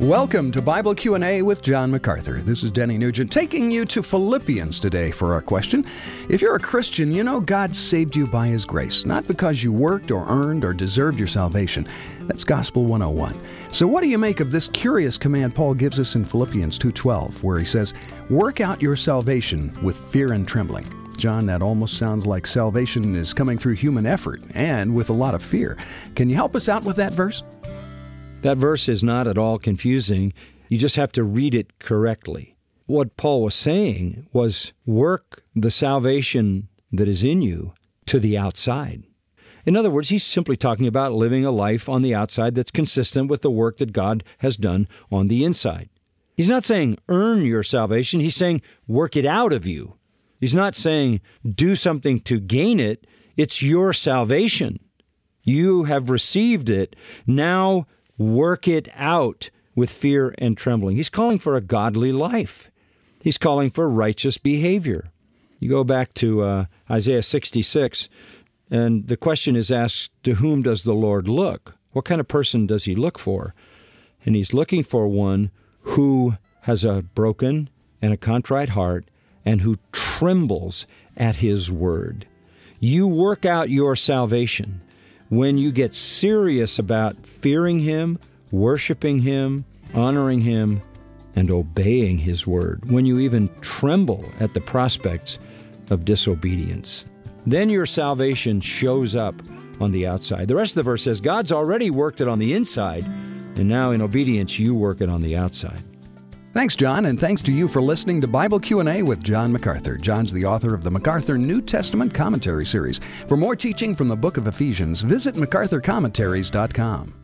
Welcome to Bible Q&A with John MacArthur. This is Denny Nugent taking you to Philippians today for our question. If you're a Christian, you know God saved you by his grace, not because you worked or earned or deserved your salvation. That's Gospel 101. So what do you make of this curious command Paul gives us in Philippians 2:12 where he says, "Work out your salvation with fear and trembling." John, that almost sounds like salvation is coming through human effort and with a lot of fear. Can you help us out with that verse? That verse is not at all confusing. You just have to read it correctly. What Paul was saying was work the salvation that is in you to the outside. In other words, he's simply talking about living a life on the outside that's consistent with the work that God has done on the inside. He's not saying earn your salvation, he's saying work it out of you. He's not saying do something to gain it, it's your salvation. You have received it. Now work it out with fear and trembling. He's calling for a godly life, he's calling for righteous behavior. You go back to uh, Isaiah 66, and the question is asked To whom does the Lord look? What kind of person does he look for? And he's looking for one who has a broken and a contrite heart and who trembles at his word. You work out your salvation when you get serious about fearing Him, worshiping Him, honoring Him, and obeying His word, when you even tremble at the prospects of disobedience, then your salvation shows up on the outside. The rest of the verse says, God's already worked it on the inside, and now in obedience you work it on the outside. Thanks, John, and thanks to you for listening to Bible Q&A with John MacArthur. John's the author of the MacArthur New Testament Commentary Series. For more teaching from the book of Ephesians, visit macarthurcommentaries.com.